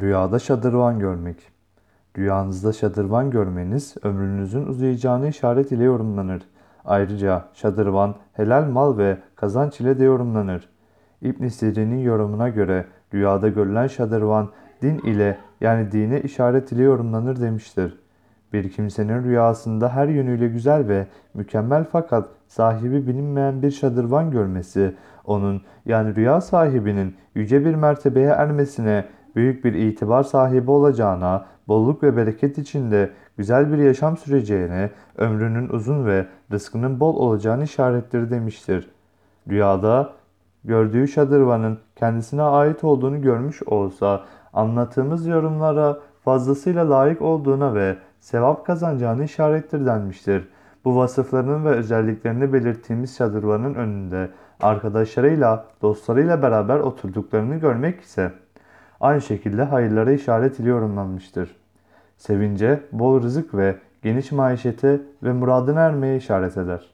Rüyada şadırvan görmek. Rüyanızda şadırvan görmeniz ömrünüzün uzayacağını işaret ile yorumlanır. Ayrıca şadırvan helal mal ve kazanç ile de yorumlanır. İbn Sirin'in yorumuna göre rüyada görülen şadırvan din ile yani dine işaret ile yorumlanır demiştir. Bir kimsenin rüyasında her yönüyle güzel ve mükemmel fakat sahibi bilinmeyen bir şadırvan görmesi, onun yani rüya sahibinin yüce bir mertebeye ermesine, büyük bir itibar sahibi olacağına, bolluk ve bereket içinde güzel bir yaşam süreceğine, ömrünün uzun ve rızkının bol olacağını işarettir demiştir. Rüyada gördüğü şadırvanın kendisine ait olduğunu görmüş olsa anlattığımız yorumlara fazlasıyla layık olduğuna ve sevap kazanacağını işarettir denmiştir. Bu vasıflarının ve özelliklerini belirttiğimiz şadırvanın önünde arkadaşlarıyla, dostlarıyla beraber oturduklarını görmek ise aynı şekilde hayırlara işaret ile yorumlanmıştır. Sevince, bol rızık ve geniş maişete ve muradına ermeye işaret eder.